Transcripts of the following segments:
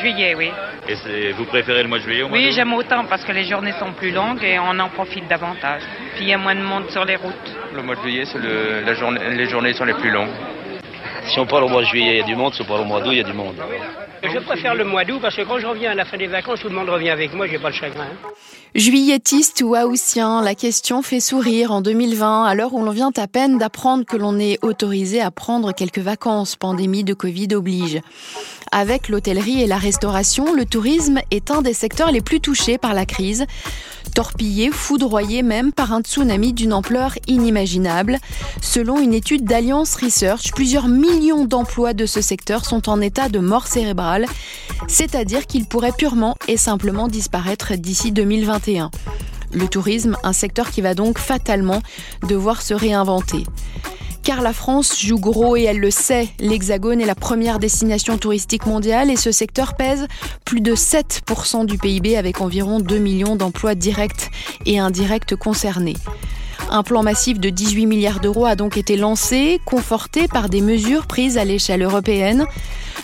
Juillet, oui. Et vous préférez le mois de juillet au mois Oui, j'aime autant parce que les journées sont plus longues et on en profite davantage. Puis il y a moins de monde sur les routes. Le mois de juillet, c'est la journée, les journées sont les plus longues. Si on parle au mois de juillet, il y a du monde. Si on parle au mois d'août, il y a du monde. Je préfère le mois d'août parce que quand je reviens à la fin des vacances, tout le monde revient avec moi, j'ai pas le chagrin. Juillettiste ou haussien, la question fait sourire en 2020, à l'heure où l'on vient à peine d'apprendre que l'on est autorisé à prendre quelques vacances, pandémie de Covid oblige. Avec l'hôtellerie et la restauration, le tourisme est un des secteurs les plus touchés par la crise torpillé, foudroyé même par un tsunami d'une ampleur inimaginable. Selon une étude d'Alliance Research, plusieurs millions d'emplois de ce secteur sont en état de mort cérébrale, c'est-à-dire qu'ils pourraient purement et simplement disparaître d'ici 2021. Le tourisme, un secteur qui va donc fatalement devoir se réinventer car la France joue gros et elle le sait. L'Hexagone est la première destination touristique mondiale et ce secteur pèse plus de 7% du PIB avec environ 2 millions d'emplois directs et indirects concernés. Un plan massif de 18 milliards d'euros a donc été lancé, conforté par des mesures prises à l'échelle européenne.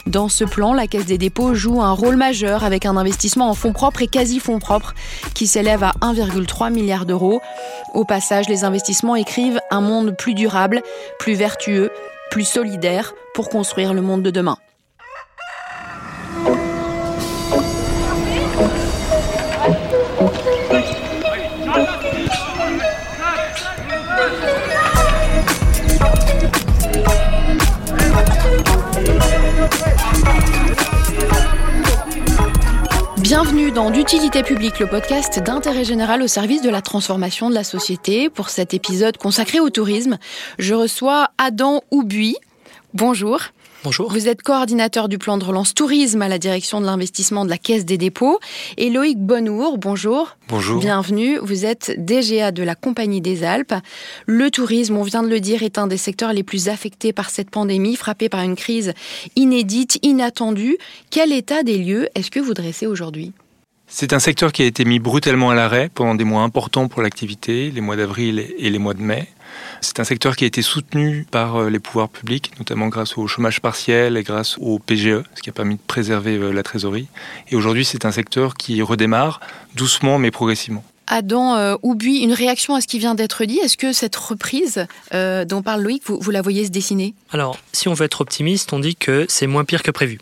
Dans ce plan, la Caisse des dépôts joue un rôle majeur avec un investissement en fonds propres et quasi-fonds propres qui s'élève à 1,3 milliard d'euros. Au passage, les investissements écrivent un monde plus durable, plus vertueux, plus solidaire pour construire le monde de demain. D'utilité publique, le podcast d'intérêt général au service de la transformation de la société. Pour cet épisode consacré au tourisme, je reçois Adam Oubuy. Bonjour. Bonjour. Vous êtes coordinateur du plan de relance tourisme à la direction de l'investissement de la Caisse des dépôts. Et Loïc Bonnour, bonjour. Bonjour. Bienvenue. Vous êtes DGA de la Compagnie des Alpes. Le tourisme, on vient de le dire, est un des secteurs les plus affectés par cette pandémie, frappé par une crise inédite, inattendue. Quel état des lieux est-ce que vous dressez aujourd'hui? C'est un secteur qui a été mis brutalement à l'arrêt pendant des mois importants pour l'activité, les mois d'avril et les mois de mai. C'est un secteur qui a été soutenu par euh, les pouvoirs publics, notamment grâce au chômage partiel et grâce au PGE, ce qui a permis de préserver euh, la trésorerie. Et aujourd'hui, c'est un secteur qui redémarre doucement mais progressivement. Adam euh, Oubuy, une réaction à ce qui vient d'être dit? Est-ce que cette reprise dont parle Loïc, vous, vous la voyez se dessiner? Alors, si on veut être optimiste, on dit que c'est moins pire que prévu.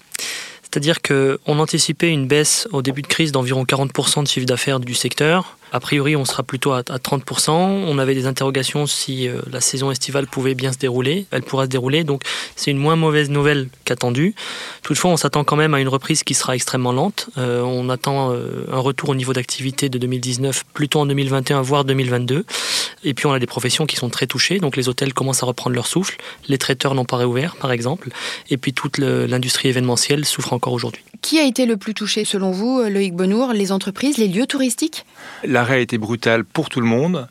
C'est-à-dire qu'on anticipait une baisse au début de crise d'environ 40% de chiffre d'affaires du secteur. A priori, on sera plutôt à, 30%. On avait des interrogations si euh, la saison estivale pouvait bien se dérouler. Elle pourra se dérouler, donc c'est une moins mauvaise nouvelle qu'attendue. Toutefois, on s'attend quand même à une reprise qui sera extrêmement lente. Euh, on attend euh, un retour au niveau d'activité de 2019 plutôt en 2021, voire 2022. Et puis on a des professions qui sont très touchées, donc les hôtels commencent à reprendre leur souffle. Les traiteurs n'ont pas réouvert, par exemple. Et puis toute l'industrie événementielle souffre encore aujourd'hui. Qui a été le plus touché selon vous, Loïc Benour Les entreprises, les lieux touristiques? L'arrêt a été brutal pour tout le monde.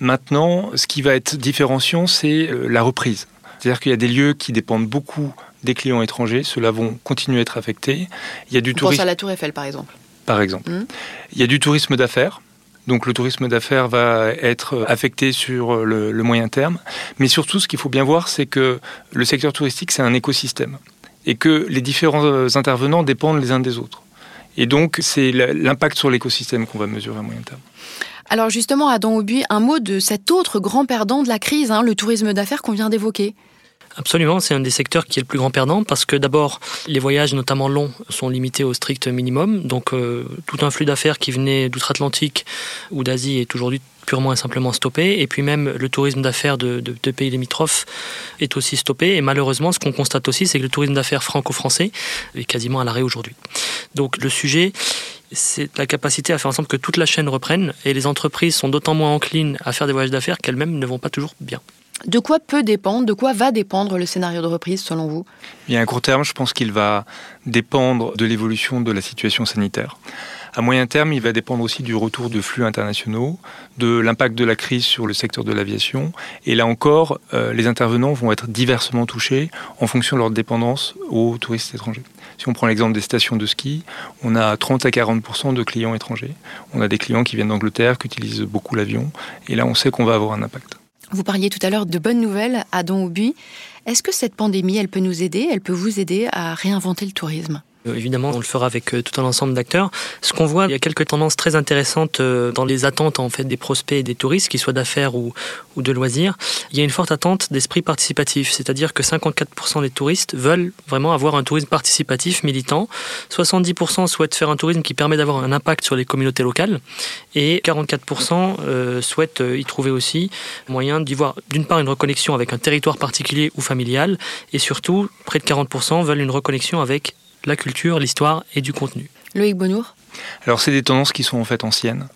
Maintenant, ce qui va être différenciant, c'est euh, la reprise. C'est-à-dire qu'il y a des lieux qui dépendent beaucoup des clients étrangers. Ceux-là vont continuer à être affectés. Il y a du tourisme. Pense à la Tour Eiffel, par exemple. Par exemple. Mmh. Il y a du tourisme d'affaires. Donc le tourisme d'affaires va être affecté sur le, le, moyen terme. Mais surtout, ce qu'il faut bien voir, c'est que le secteur touristique, c'est un écosystème. Et que les différents intervenants dépendent les uns des autres. Et donc, c'est l'impact sur l'écosystème qu'on va mesurer à moyen terme. Alors justement, Adam Aubuy, un mot de cet autre grand perdant de la crise, hein, le tourisme d'affaires qu'on vient d'évoquer. Absolument, c'est un des secteurs qui est le plus grand perdant parce que d'abord, les voyages, notamment longs, sont limités au strict minimum. Donc, euh, tout un flux d'affaires qui venait d'outre-Atlantique ou d'Asie est aujourd'hui purement et simplement stoppé. Et puis même le tourisme d'affaires de, de, pays limitrophes est aussi stoppé. Et malheureusement, ce qu'on constate aussi, c'est que le tourisme d'affaires franco-français est quasiment à l'arrêt aujourd'hui. Donc le sujet, c'est la capacité à faire en sorte que toute la chaîne reprenne. Et les entreprises sont d'autant moins enclines à faire des voyages d'affaires qu'elles-mêmes ne vont pas toujours bien. De quoi peut dépendre, de quoi va dépendre le scénario de reprise selon vous? Bien, à court terme, je pense qu'il va dépendre de l'évolution de la situation sanitaire. À moyen terme, il va dépendre aussi du retour de flux internationaux, de l'impact de la crise sur le secteur de l'aviation. Et là encore, euh, les intervenants vont être diversement touchés en fonction de leur dépendance aux touristes étrangers. Si on prend l'exemple des stations de ski, on a 30 à 40% de clients étrangers. On a des clients qui viennent d'Angleterre, qui utilisent beaucoup l'avion. Et là, on sait qu'on va avoir un impact. Vous parliez tout à l'heure de bonnes nouvelles à Don. Est-ce que cette pandémie, elle peut nous aider, elle peut vous aider à réinventer le tourisme? Évidemment, on le fera avec euh, tout un ensemble d'acteurs. Ce qu'on voit, il y a quelques tendances très intéressantes euh, dans les attentes en fait des prospects et des touristes, qu'ils soient d'affaires ou, ou de loisirs. Il y a une forte attente d'esprit participatif, c'est-à-dire que 54% des touristes veulent vraiment avoir un tourisme participatif, militant. 70% souhaitent faire un tourisme qui permet d'avoir un impact sur les communautés locales. Et 44% souhaitent y trouver aussi moyen d'y voir d'une part une reconnexion avec un territoire particulier ou familial, et surtout, près de 40% veulent une reconnexion avec la culture, l'histoire et du contenu. Loïc Bonour Alors, c'est des tendances qui sont en fait anciennes.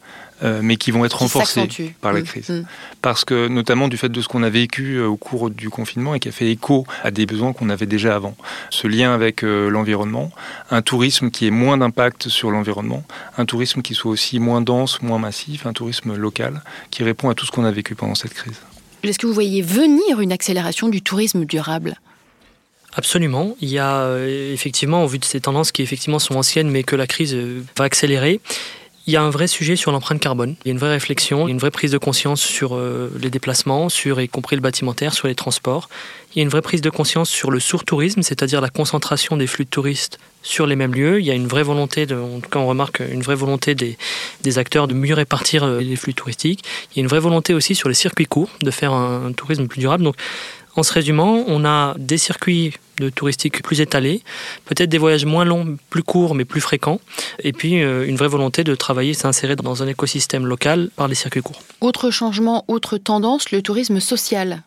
Euh, mais qui vont être renforcées par la mmh, crise. Mmh. Parce que, notamment du fait de ce qu'on a vécu euh, au cours du confinement et qui a fait écho à des besoins qu'on avait déjà avant. Ce lien avec euh, l'environnement, un tourisme qui ait moins d'impact sur l'environnement, un tourisme qui soit aussi moins dense, moins massif, un tourisme local qui répond à tout ce qu'on a vécu pendant cette crise. Est-ce que vous voyez venir une accélération du tourisme durable? Absolument. Il y a euh, effectivement, au vu de ces tendances qui effectivement sont anciennes, mais que la crise euh, va accélérer, il y a un vrai sujet sur l'empreinte carbone. Il y a une vraie réflexion, une vraie prise de conscience sur euh, les déplacements, sur y compris le bâtimentaire, sur les transports. Il y a une vraie prise de conscience sur le surtourisme, c'est-à-dire la concentration des flux de touristes sur les mêmes lieux. Il y a une vraie volonté, de, en tout cas on remarque une vraie volonté des, des acteurs de mieux répartir les flux touristiques. Il y a une vraie volonté aussi sur les circuits courts de faire un, un tourisme plus durable. Donc en se résumant, on a des circuits de touristique plus étalés, peut-être des voyages moins longs, plus courts, mais plus fréquents, et puis euh, une vraie volonté de travailler, s'insérer dans un écosystème local par les circuits courts. Autre changement, autre tendance, le tourisme social.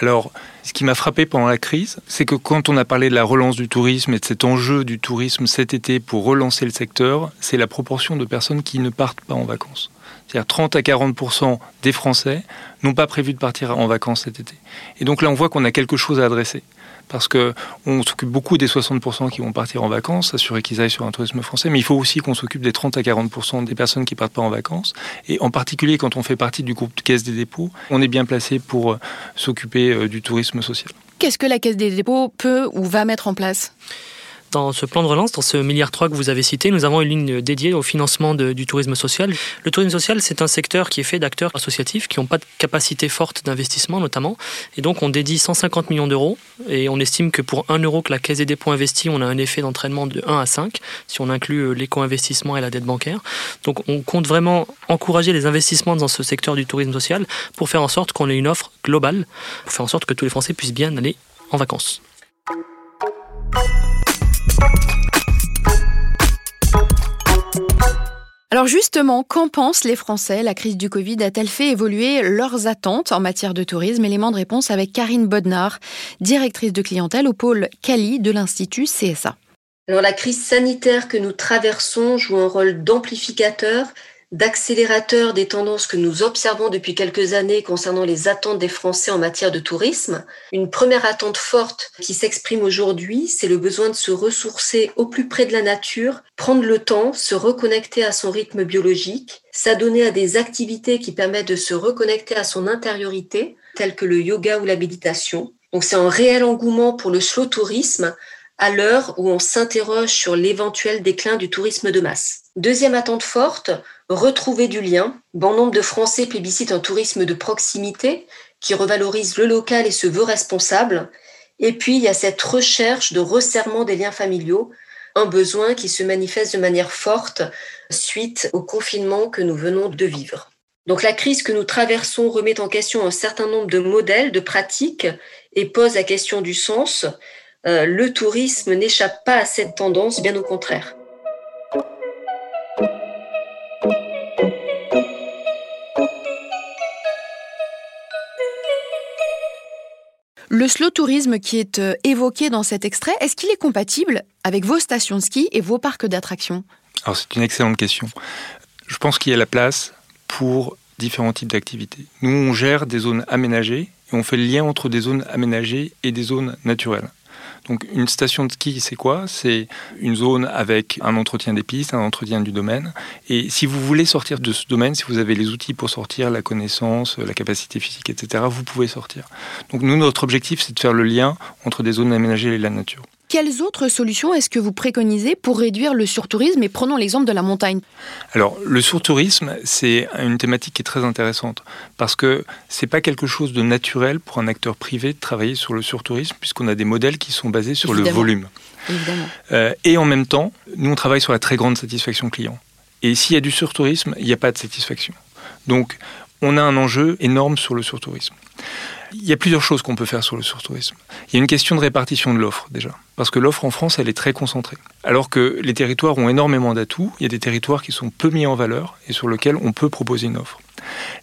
Alors, ce qui m'a frappé pendant la crise, c'est que quand on a parlé de la relance du tourisme et de cet enjeu du tourisme cet été pour relancer le secteur, c'est la proportion de personnes qui ne partent pas en vacances. C'est-à-dire 30 à 40% des Français n'ont pas prévu de partir en vacances cet été. Et donc là, on voit qu'on a quelque chose à adresser. Parce qu'on s'occupe beaucoup des 60% qui vont partir en vacances, s'assurer qu'ils aillent sur un tourisme français, mais il faut aussi qu'on s'occupe des 30 à 40% des personnes qui partent pas en vacances. Et en particulier, quand on fait partie du groupe de Caisse des dépôts, on est bien placé pour euh, s'occuper euh, du tourisme social. Qu'est-ce que la Caisse des dépôts peut ou va mettre en place? Dans ce plan de relance, dans ce milliard 3 que vous avez cité, nous avons une ligne dédiée au financement du tourisme social. Le tourisme social, c'est un secteur qui est fait d'acteurs associatifs qui n'ont pas de capacité forte d'investissement notamment. Et donc on dédie 150 millions d'euros et on estime que pour 1 euro que la Caisse des dépôts investit, on a un effet d'entraînement de 1 à 5 si on inclut euh, l'éco-investissement et la dette bancaire. Donc on compte vraiment encourager les investissements dans ce secteur du tourisme social pour faire en sorte qu'on ait une offre globale, pour faire en sorte que tous les Français puissent bien aller en vacances. Alors justement, qu'en pensent les Français? La crise du Covid a-t-elle fait évoluer leurs attentes en matière de tourisme? Élément de réponse avec Karine Bodnar, directrice de clientèle au pôle Cali de l'Institut CSA. Alors la crise sanitaire que nous traversons joue un rôle d'amplificateur d'accélérateur des tendances que nous observons depuis quelques années concernant les attentes des Français en matière de tourisme. Une première attente forte qui s'exprime aujourd'hui, c'est le besoin de se ressourcer au plus près de la nature, prendre le temps, se reconnecter à son rythme biologique, s'adonner à des activités qui permettent de se reconnecter à son intériorité, telles que le yoga ou la méditation. Donc c'est un réel engouement pour le slow tourisme à l'heure où on s'interroge sur l'éventuel déclin du tourisme de masse. Deuxième attente forte, retrouver du lien. Bon nombre de Français plébiscitent un tourisme de proximité qui revalorise le local et se veut responsable. Et puis, il y a cette recherche de resserrement des liens familiaux, un besoin qui se manifeste de manière forte suite au confinement que nous venons de vivre. Donc la crise que nous traversons remet en question un certain nombre de modèles, de pratiques et pose la question du sens. Euh, le tourisme n'échappe pas à cette tendance, bien au contraire. Le slow tourisme qui est euh, évoqué dans cet extrait, est-ce qu'il est compatible avec vos stations de ski et vos parcs d'attractions? Alors c'est une excellente question. Je pense qu'il y a la place pour différents types d'activités. Nous, on gère des zones aménagées et on fait le lien entre des zones aménagées et des zones naturelles. Donc une station de ski, c'est quoi? C'est une zone avec un entretien des pistes, un entretien du domaine. Et si vous voulez sortir de ce domaine, si vous avez les outils pour sortir, la connaissance, la capacité physique, etc., vous pouvez sortir. Donc nous, notre objectif, c'est de faire le lien entre des zones aménagées et la nature. Quelles autres solutions est-ce que vous préconisez pour réduire le surtourisme Et prenons l'exemple de la montagne. Alors, le surtourisme, c'est une thématique qui est très intéressante parce que c'est pas quelque chose de naturel pour un acteur privé de travailler sur le surtourisme puisqu'on a des modèles qui sont basés sur le volume. Évidemment. Euh, et en même temps, nous, on travaille sur la très grande satisfaction client. Et s'il y a du surtourisme, il n'y a pas de satisfaction. Donc, on a un enjeu énorme sur le surtourisme. Il y a plusieurs choses qu'on peut faire sur le surtourisme. Il y a une question de répartition de l'offre déjà. Parce que l'offre en France, elle est très concentrée. Alors que les territoires ont énormément d'atouts, il y a des territoires qui sont peu mis en valeur et sur lesquels on peut proposer une offre.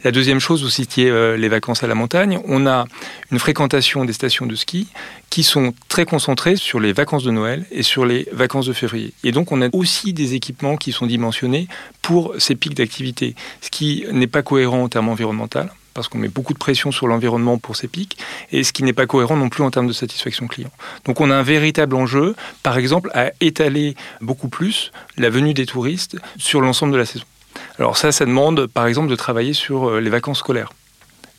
La deuxième chose, vous citiez euh, les vacances à la montagne. On a une fréquentation des stations de ski qui sont très concentrées sur les vacances de Noël et sur les vacances de février. Et donc, on a aussi des équipements qui sont dimensionnés pour ces pics d'activité, ce qui n'est pas cohérent en termes environnementaux parce qu'on met beaucoup de pression sur l'environnement pour ces pics, et ce qui n'est pas cohérent non plus en termes de satisfaction client. Donc on a un véritable enjeu, par exemple, à étaler beaucoup plus la venue des touristes sur l'ensemble de la saison. Alors ça, ça demande, par exemple, de travailler sur euh, les vacances scolaires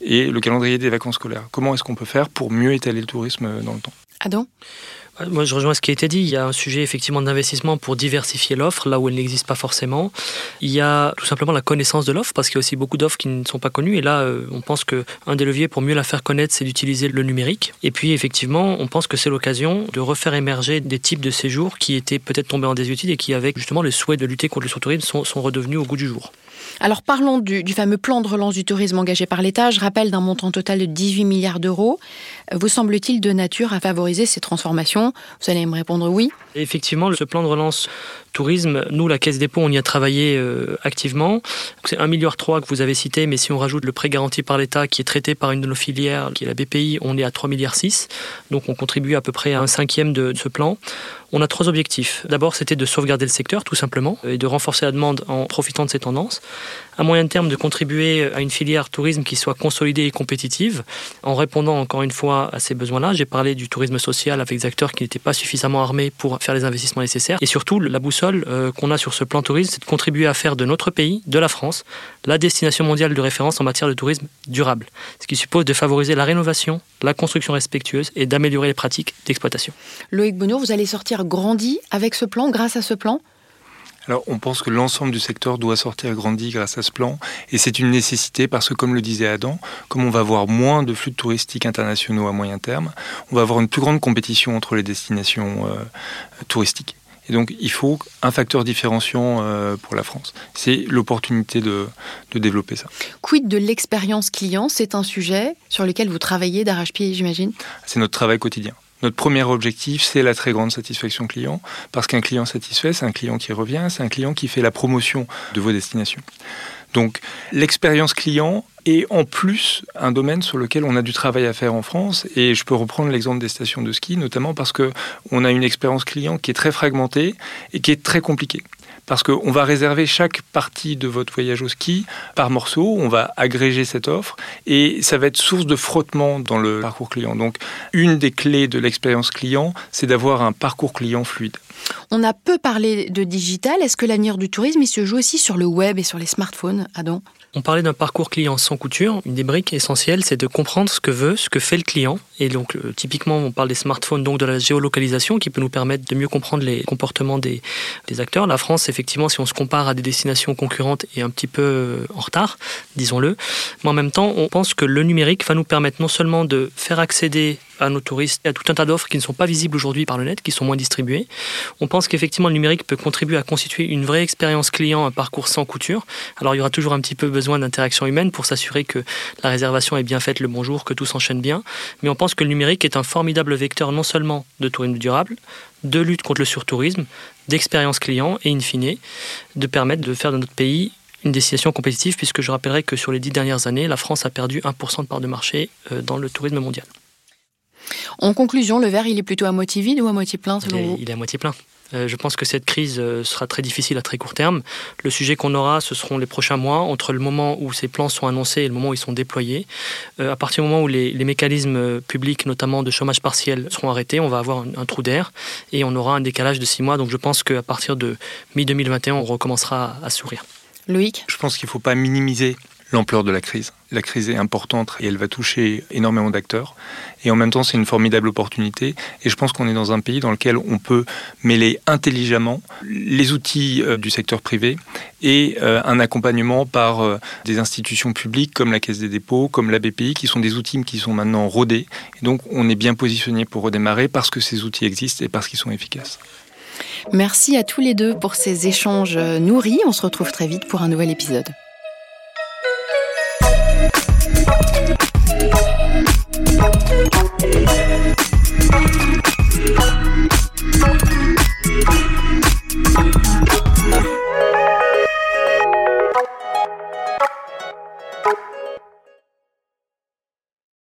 et le calendrier des vacances scolaires. Comment est-ce qu'on peut faire pour mieux étaler le tourisme euh, dans le temps? Adam? Moi, je rejoins ce qui a été dit. Il y a un sujet effectivement d'investissement pour diversifier l'offre là où elle n'existe pas forcément. Il y a tout simplement la connaissance de l'offre parce qu'il y a aussi beaucoup d'offres qui ne sont pas connues. Et là, euh, on pense qu'un des leviers pour mieux la faire connaître, c'est d'utiliser le numérique. Et puis, effectivement, on pense que c'est l'occasion de refaire émerger des types de séjours qui étaient peut-être tombés en désuétude et qui, avec justement le souhait de lutter contre le surtourisme, sont, sont redevenus au goût du jour. Alors parlons du, fameux plan de relance du tourisme engagé par l'État. Je rappelle d'un montant total de 18 milliards d'euros. Vous semble-t-il de nature à favoriser ces transformations? Vous allez me répondre oui. Effectivement, ce plan de relance tourisme, nous, la Caisse des Ponts, on y a travaillé euh, activement. C'est 1,3 milliard que vous avez cité, mais si on rajoute le prêt garanti par l'État qui est traité par une de nos filières, qui est la BPI, on est à 3,6 milliards. Donc on contribue à peu près à un cinquième de ce plan. On a trois objectifs. D'abord, c'était de sauvegarder le secteur, tout simplement, et de renforcer la demande en profitant de ces tendances. À moyen terme, de contribuer à une filière tourisme qui soit consolidée et compétitive, en répondant encore une fois à ces besoins-là. J'ai parlé du tourisme social avec des acteurs qui n'étaient pas suffisamment armés pour faire les investissements nécessaires. Et surtout, la boussole euh, qu'on a sur ce plan tourisme, c'est de contribuer à faire de notre pays, de la France, la destination mondiale de référence en matière de tourisme durable. Ce qui suppose de favoriser la rénovation, la construction respectueuse et d'améliorer les pratiques d'exploitation. Loïc Bonneau, vous allez sortir grandi avec ce plan, grâce à ce plan? Alors, on pense que l'ensemble du secteur doit sortir grandi grâce à ce plan, et c'est une nécessité parce que, comme le disait Adam, comme on va avoir moins de flux touristiques internationaux à moyen terme, on va avoir une plus grande compétition entre les destinations euh, touristiques. Et donc, il faut un facteur différenciant euh, pour la France. C'est l'opportunité de, de, développer ça. Quid de l'expérience client? C'est un sujet sur lequel vous travaillez d'arrache-pied, j'imagine? C'est notre travail quotidien. Notre premier objectif, c'est la très grande satisfaction client, parce qu'un client satisfait, c'est un client qui revient, c'est un client qui fait la promotion de vos destinations. Donc l'expérience client est en plus un domaine sur lequel on a du travail à faire en France et je peux reprendre l'exemple des stations de ski notamment parce que on a une expérience client qui est très fragmentée et qui est très compliquée parce qu'on va réserver chaque partie de votre voyage au ski par morceau, on va agréger cette offre et ça va être source de frottement dans le parcours client. Donc une des clés de l'expérience client, c'est d'avoir un parcours client fluide. On a peu parlé de digital. Est-ce que l'avenir du tourisme se joue aussi sur le web et sur les smartphones, Adam? On parlait d'un parcours client sans couture. Une des briques essentielles, c'est de comprendre ce que veut, ce que fait le client. Et donc, euh, typiquement, on parle des smartphones, donc de la géolocalisation qui peut nous permettre de mieux comprendre les comportements des, acteurs. La France, effectivement, si on se compare à des destinations concurrentes, est un petit peu euh, en retard, disons-le. Mais en même temps, on pense que le numérique va nous permettre non seulement de faire accéder à nos touristes à tout un tas d'offres qui ne sont pas visibles aujourd'hui par le net, qui sont moins distribuées. On pense qu'effectivement le numérique peut contribuer à constituer une vraie expérience client, un parcours sans couture. Alors il y aura toujours un petit peu besoin d'interaction humaine pour s'assurer que la réservation est bien faite le bonjour, que tout s'enchaîne bien. Mais on pense que le numérique est un formidable vecteur non seulement de tourisme durable, de lutte contre le surtourisme, d'expérience client et in fine de permettre de faire de notre pays une destination compétitive puisque je rappellerai que sur les dix dernières années, la France a perdu 1% de part de marché euh, dans le tourisme mondial. En conclusion, le verre, il est plutôt à moitié vide ou à moitié plein selon vous Il est à moitié plein. Euh, je pense que cette crise euh, sera très difficile à très court terme. Le sujet qu'on aura, ce seront les prochains mois, entre le moment où ces plans sont annoncés et le moment où ils sont déployés. Euh, à partir du moment où les, mécanismes publics, notamment de chômage partiel, seront arrêtés, on va avoir un, trou d'air et on aura un décalage de six mois. Donc je pense qu'à partir de mi-2021, on recommencera à sourire. Loïc Je pense qu'il ne faut pas minimiser l'ampleur de la crise. La crise est importante et elle va toucher énormément d'acteurs. Et en même temps, c'est une formidable opportunité. Et je pense qu'on est dans un pays dans lequel on peut mêler intelligemment les outils euh, du secteur privé et euh, un accompagnement par euh, des institutions publiques comme la Caisse des dépôts, comme la BPI, qui sont des outils qui sont maintenant rodés. Et donc, on est bien positionné pour redémarrer parce que ces outils existent et parce qu'ils sont efficaces. Merci à tous les deux pour ces échanges nourris. On se retrouve très vite pour un nouvel épisode.